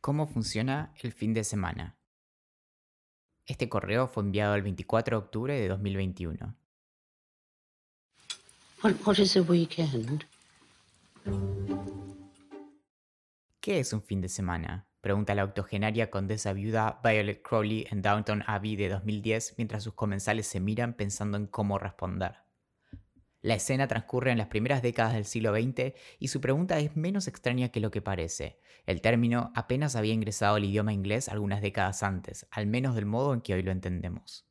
¿Cómo funciona el fin de semana? Este correo fue enviado el 24 de octubre de 2021. ¿Qué es un fin de semana? Pregunta la octogenaria condesa viuda Violet Crowley en Downton Abbey de 2010 mientras sus comensales se miran pensando en cómo responder. La escena transcurre en las primeras décadas del siglo XX y su pregunta es menos extraña que lo que parece. El término apenas había ingresado al idioma inglés algunas décadas antes, al menos del modo en que hoy lo entendemos.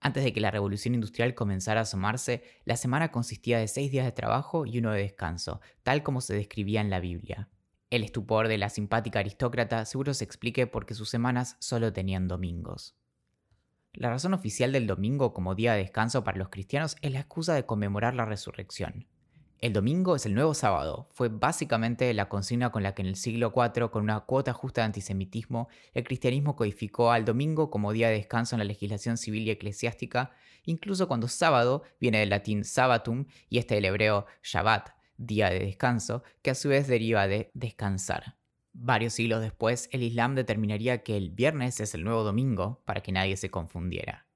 Antes de que la revolución industrial comenzara a asomarse, la semana consistía de seis días de trabajo y uno de descanso, tal como se describía en la Biblia. El estupor de la simpática aristócrata seguro se explique porque sus semanas solo tenían domingos. La razón oficial del domingo como día de descanso para los cristianos es la excusa de conmemorar la resurrección. El domingo es el nuevo sábado, fue básicamente la consigna con la que en el siglo IV, con una cuota justa de antisemitismo, el cristianismo codificó al domingo como día de descanso en la legislación civil y eclesiástica, incluso cuando sábado viene del latín sabbatum y este del hebreo Shabbat, día de descanso, que a su vez deriva de descansar. Varios siglos después, el Islam determinaría que el viernes es el nuevo domingo para que nadie se confundiera.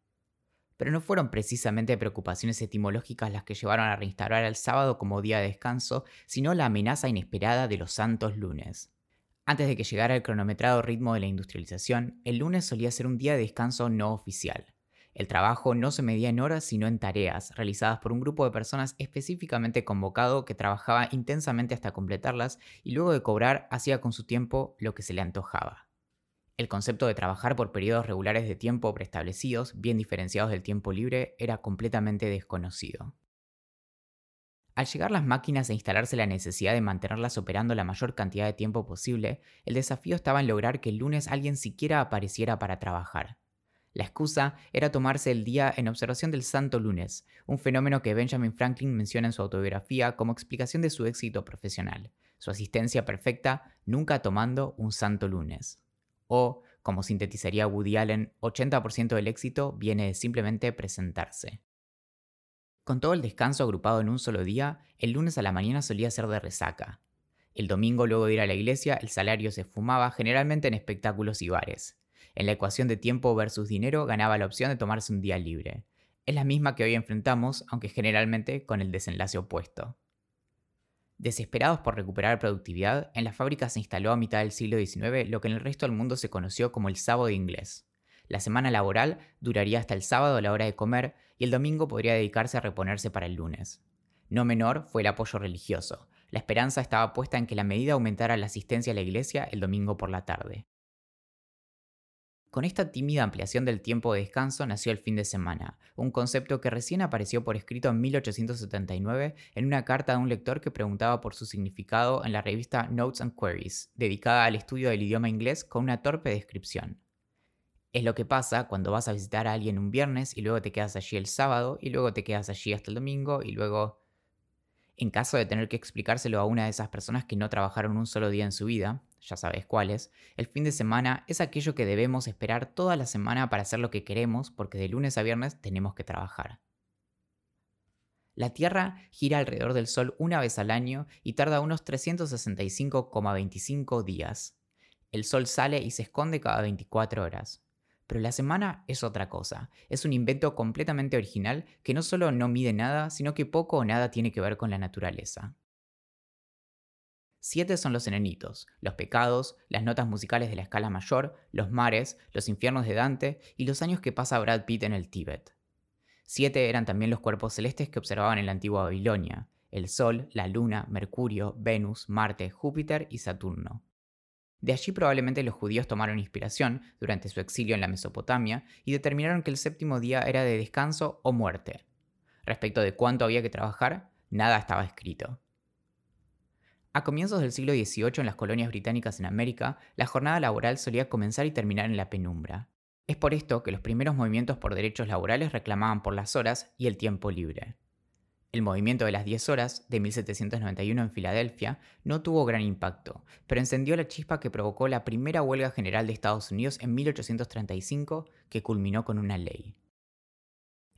Pero no fueron precisamente preocupaciones etimológicas las que llevaron a reinstaurar el sábado como día de descanso, sino la amenaza inesperada de los santos lunes. Antes de que llegara el cronometrado ritmo de la industrialización, el lunes solía ser un día de descanso no oficial. El trabajo no se medía en horas sino en tareas, realizadas por un grupo de personas específicamente convocado que trabajaba intensamente hasta completarlas y luego de cobrar hacía con su tiempo lo que se le antojaba. El concepto de trabajar por periodos regulares de tiempo preestablecidos, bien diferenciados del tiempo libre, era completamente desconocido. Al llegar las máquinas e instalarse la necesidad de mantenerlas operando la mayor cantidad de tiempo posible, el desafío estaba en lograr que el lunes alguien siquiera apareciera para trabajar. La excusa era tomarse el día en observación del Santo Lunes, un fenómeno que Benjamin Franklin menciona en su autobiografía como explicación de su éxito profesional, su asistencia perfecta nunca tomando un Santo Lunes. O, como sintetizaría Woody Allen, 80% del éxito viene de simplemente presentarse. Con todo el descanso agrupado en un solo día, el lunes a la mañana solía ser de resaca. El domingo luego de ir a la iglesia el salario se fumaba generalmente en espectáculos y bares. En la ecuación de tiempo versus dinero ganaba la opción de tomarse un día libre. Es la misma que hoy enfrentamos, aunque generalmente con el desenlace opuesto. Desesperados por recuperar productividad, en las fábricas se instaló a mitad del siglo XIX lo que en el resto del mundo se conoció como el sábado inglés. La semana laboral duraría hasta el sábado a la hora de comer y el domingo podría dedicarse a reponerse para el lunes. No menor fue el apoyo religioso. La esperanza estaba puesta en que la medida aumentara la asistencia a la iglesia el domingo por la tarde. Con esta tímida ampliación del tiempo de descanso nació el fin de semana, un concepto que recién apareció por escrito en 1879 en una carta de un lector que preguntaba por su significado en la revista Notes and Queries, dedicada al estudio del idioma inglés con una torpe descripción. Es lo que pasa cuando vas a visitar a alguien un viernes y luego te quedas allí el sábado y luego te quedas allí hasta el domingo y luego en caso de tener que explicárselo a una de esas personas que no trabajaron un solo día en su vida, ya sabes cuáles, el fin de semana es aquello que debemos esperar toda la semana para hacer lo que queremos porque de lunes a viernes tenemos que trabajar. La Tierra gira alrededor del Sol una vez al año y tarda unos 365,25 días. El Sol sale y se esconde cada 24 horas. Pero la semana es otra cosa, es un invento completamente original que no solo no mide nada, sino que poco o nada tiene que ver con la naturaleza. Siete son los enenitos, los pecados, las notas musicales de la escala mayor, los mares, los infiernos de Dante y los años que pasa Brad Pitt en el Tíbet. Siete eran también los cuerpos celestes que observaban en la antigua Babilonia, el Sol, la Luna, Mercurio, Venus, Marte, Júpiter y Saturno. De allí probablemente los judíos tomaron inspiración durante su exilio en la Mesopotamia y determinaron que el séptimo día era de descanso o muerte. Respecto de cuánto había que trabajar, nada estaba escrito. A comienzos del siglo XVIII en las colonias británicas en América, la jornada laboral solía comenzar y terminar en la penumbra. Es por esto que los primeros movimientos por derechos laborales reclamaban por las horas y el tiempo libre. El movimiento de las 10 horas de 1791 en Filadelfia no tuvo gran impacto, pero encendió la chispa que provocó la primera huelga general de Estados Unidos en 1835 que culminó con una ley.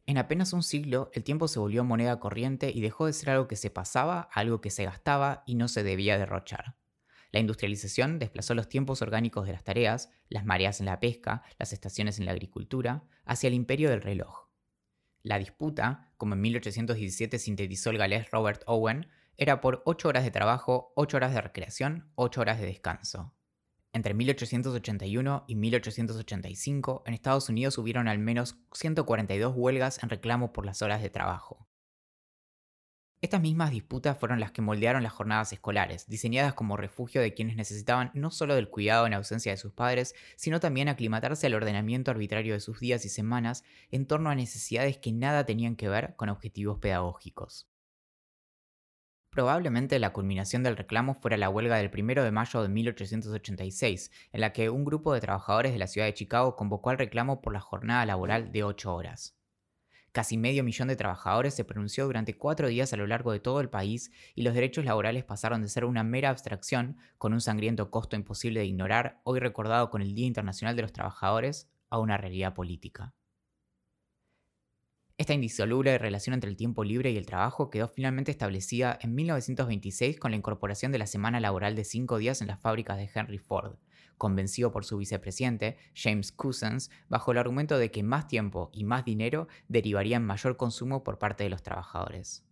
En apenas un siglo, el tiempo se volvió moneda corriente y dejó de ser algo que se pasaba algo que se gastaba y no se debía derrochar. La industrialización desplazó los tiempos orgánicos de las tareas, las mareas en la pesca, las estaciones en la agricultura, hacia el imperio del reloj. La disputa, como en 1817 sintetizó el galés Robert Owen, era por 8 horas de trabajo, 8 horas de recreación, 8 horas de descanso. Entre 1881 y 1885, en Estados Unidos hubieron al menos 142 huelgas en reclamo por las horas de trabajo. Estas mismas disputas fueron las que moldearon las jornadas escolares, diseñadas como refugio de quienes necesitaban no solo del cuidado en ausencia de sus padres, sino también aclimatarse al ordenamiento arbitrario de sus días y semanas en torno a necesidades que nada tenían que ver con objetivos pedagógicos. Probablemente la culminación del reclamo fuera la huelga del 1 de mayo de 1886, en la que un grupo de trabajadores de la ciudad de Chicago convocó al reclamo por la jornada laboral de 8 horas. Casi medio millón de trabajadores se pronunció durante cuatro días a lo largo de todo el país y los derechos laborales pasaron de ser una mera abstracción, con un sangriento costo imposible de ignorar, hoy recordado con el Día Internacional de los Trabajadores, a una realidad política. Esta indisoluble relación entre el tiempo libre y el trabajo quedó finalmente establecida en 1926 con la incorporación de la semana laboral de cinco días en las fábricas de Henry Ford, convencido por su vicepresidente, James Cousins, bajo el argumento de que más tiempo y más dinero derivarían mayor consumo por parte de los trabajadores.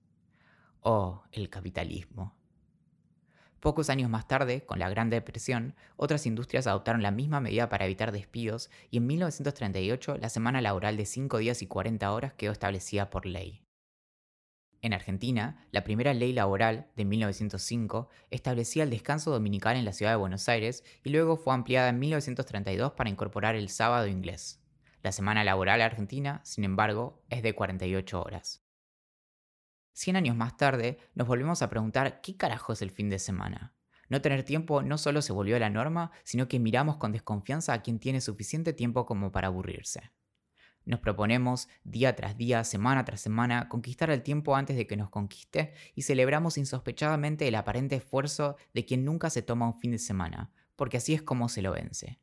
Oh, el capitalismo. Pocos años más tarde, con la Gran Depresión, otras industrias adoptaron la misma medida para evitar despidos y en 1938 la semana laboral de 5 días y 40 horas quedó establecida por ley. En Argentina, la primera ley laboral de 1905 establecía el descanso dominical en la ciudad de Buenos Aires y luego fue ampliada en 1932 para incorporar el sábado inglés. La semana laboral argentina, sin embargo, es de 48 horas. Cien años más tarde, nos volvemos a preguntar qué carajo es el fin de semana. No tener tiempo no solo se volvió la norma, sino que miramos con desconfianza a quien tiene suficiente tiempo como para aburrirse. Nos proponemos, día tras día, semana tras semana, conquistar el tiempo antes de que nos conquiste y celebramos insospechadamente el aparente esfuerzo de quien nunca se toma un fin de semana, porque así es como se lo vence.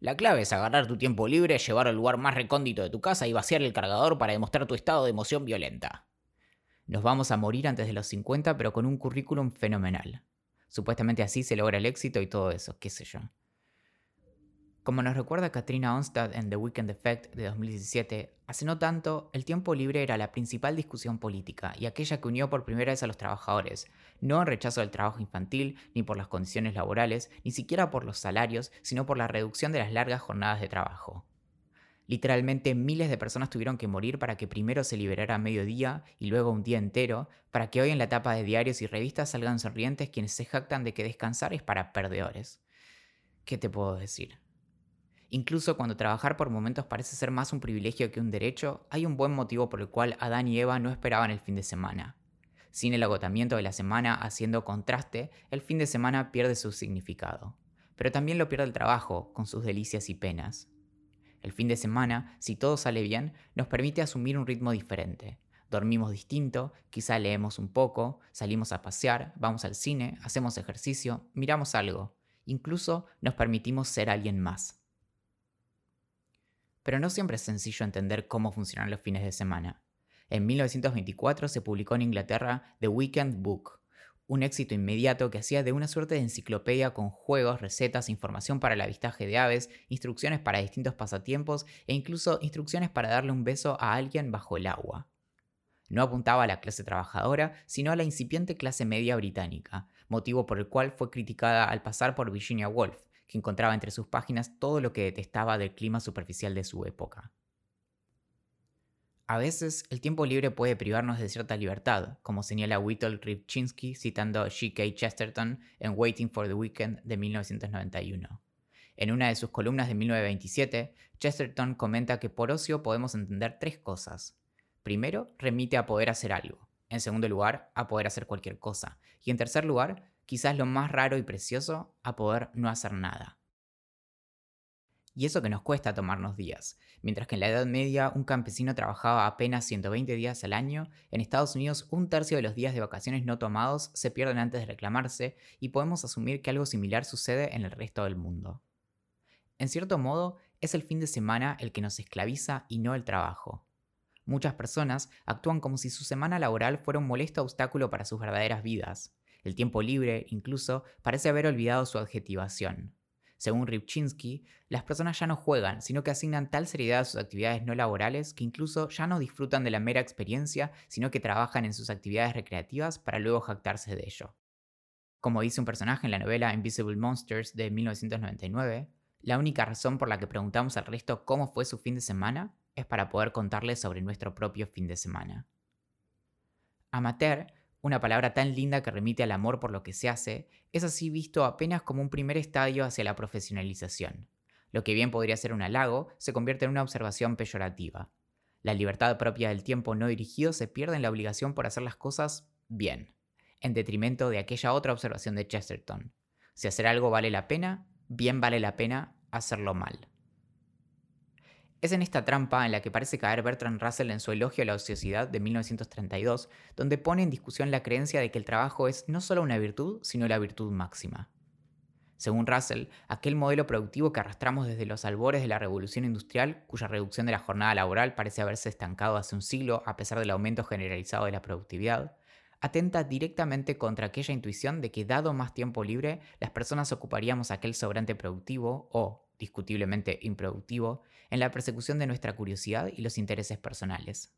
La clave es agarrar tu tiempo libre, llevarlo al lugar más recóndito de tu casa y vaciar el cargador para demostrar tu estado de emoción violenta. Nos vamos a morir antes de los 50, pero con un currículum fenomenal. Supuestamente así se logra el éxito y todo eso, qué sé yo. Como nos recuerda Katrina Onstad en The Weekend Effect de 2017, hace no tanto, el tiempo libre era la principal discusión política y aquella que unió por primera vez a los trabajadores, no en rechazo del trabajo infantil, ni por las condiciones laborales, ni siquiera por los salarios, sino por la reducción de las largas jornadas de trabajo. Literalmente miles de personas tuvieron que morir para que primero se liberara mediodía y luego un día entero, para que hoy en la tapa de diarios y revistas salgan sonrientes quienes se jactan de que descansar es para perdedores. ¿Qué te puedo decir? Incluso cuando trabajar por momentos parece ser más un privilegio que un derecho, hay un buen motivo por el cual Adán y Eva no esperaban el fin de semana. Sin el agotamiento de la semana haciendo contraste, el fin de semana pierde su significado. Pero también lo pierde el trabajo, con sus delicias y penas. El fin de semana, si todo sale bien, nos permite asumir un ritmo diferente. Dormimos distinto, quizá leemos un poco, salimos a pasear, vamos al cine, hacemos ejercicio, miramos algo. Incluso nos permitimos ser alguien más. Pero no siempre es sencillo entender cómo funcionan los fines de semana. En 1924 se publicó en Inglaterra The Weekend Book, un éxito inmediato que hacía de una suerte de enciclopedia con juegos, recetas, información para el avistaje de aves, instrucciones para distintos pasatiempos e incluso instrucciones para darle un beso a alguien bajo el agua. No apuntaba a la clase trabajadora, sino a la incipiente clase media británica, motivo por el cual fue criticada al pasar por Virginia Woolf, que encontraba entre sus páginas todo lo que detestaba del clima superficial de su época. A veces, el tiempo libre puede privarnos de cierta libertad, como señala Whittle Ripchinsky citando G.K. Chesterton en Waiting for the Weekend de 1991. En una de sus columnas de 1927, Chesterton comenta que por ocio podemos entender tres cosas. Primero, remite a poder hacer algo. En segundo lugar, a poder hacer cualquier cosa. Y en tercer lugar, quizás lo más raro y precioso, a poder no hacer nada. Y eso que nos cuesta tomarnos días. Mientras que en la Edad Media un campesino trabajaba apenas 120 días al año, en Estados Unidos un tercio de los días de vacaciones no tomados se pierden antes de reclamarse y podemos asumir que algo similar sucede en el resto del mundo. En cierto modo, es el fin de semana el que nos esclaviza y no el trabajo. Muchas personas actúan como si su semana laboral fuera un molesto obstáculo para sus verdaderas vidas. El tiempo libre, incluso, parece haber olvidado su adjetivación. Según Ripchinsky, las personas ya no juegan, sino que asignan tal seriedad a sus actividades no laborales que incluso ya no disfrutan de la mera experiencia, sino que trabajan en sus actividades recreativas para luego jactarse de ello. Como dice un personaje en la novela Invisible Monsters de 1999, la única razón por la que preguntamos al resto cómo fue su fin de semana es para poder contarles sobre nuestro propio fin de semana. Amateur una palabra tan linda que remite al amor por lo que se hace, es así visto apenas como un primer estadio hacia la profesionalización. Lo que bien podría ser un halago se convierte en una observación peyorativa. La libertad propia del tiempo no dirigido se pierde en la obligación por hacer las cosas bien, en detrimento de aquella otra observación de Chesterton. Si hacer algo vale la pena, bien vale la pena hacerlo mal. Es en esta trampa en la que parece caer Bertrand Russell en su elogio a la ociosidad de 1932, donde pone en discusión la creencia de que el trabajo es no solo una virtud, sino la virtud máxima. Según Russell, aquel modelo productivo que arrastramos desde los albores de la revolución industrial, cuya reducción de la jornada laboral parece haberse estancado hace un siglo a pesar del aumento generalizado de la productividad, atenta directamente contra aquella intuición de que dado más tiempo libre, las personas ocuparíamos aquel sobrante productivo o, discutiblemente improductivo, en la persecución de nuestra curiosidad y los intereses personales.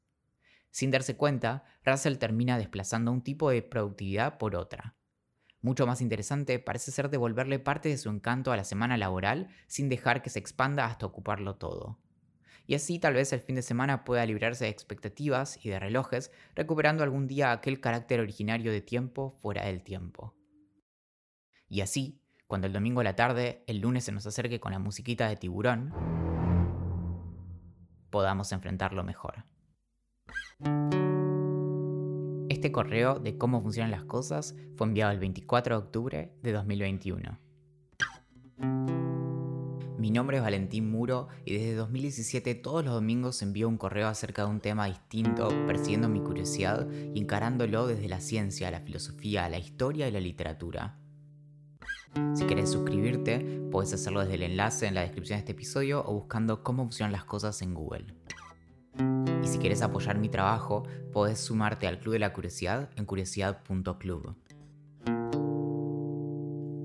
Sin darse cuenta, Russell termina desplazando un tipo de productividad por otra. Mucho más interesante parece ser devolverle parte de su encanto a la semana laboral sin dejar que se expanda hasta ocuparlo todo. Y así tal vez el fin de semana pueda librarse de expectativas y de relojes, recuperando algún día aquel carácter originario de tiempo fuera del tiempo. Y así, cuando el domingo a la tarde, el lunes se nos acerque con la musiquita de tiburón, podamos enfrentarlo mejor. Este correo de cómo funcionan las cosas fue enviado el 24 de octubre de 2021. Mi nombre es Valentín Muro y desde 2017 todos los domingos envío un correo acerca de un tema distinto, persiguiendo mi curiosidad y encarándolo desde la ciencia, la filosofía, la historia y la literatura. Si quieres suscribirte, puedes hacerlo desde el enlace en la descripción de este episodio o buscando cómo funcionan las cosas en Google. Y si quieres apoyar mi trabajo, puedes sumarte al Club de la Curiosidad en curiosidad.club.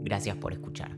Gracias por escuchar.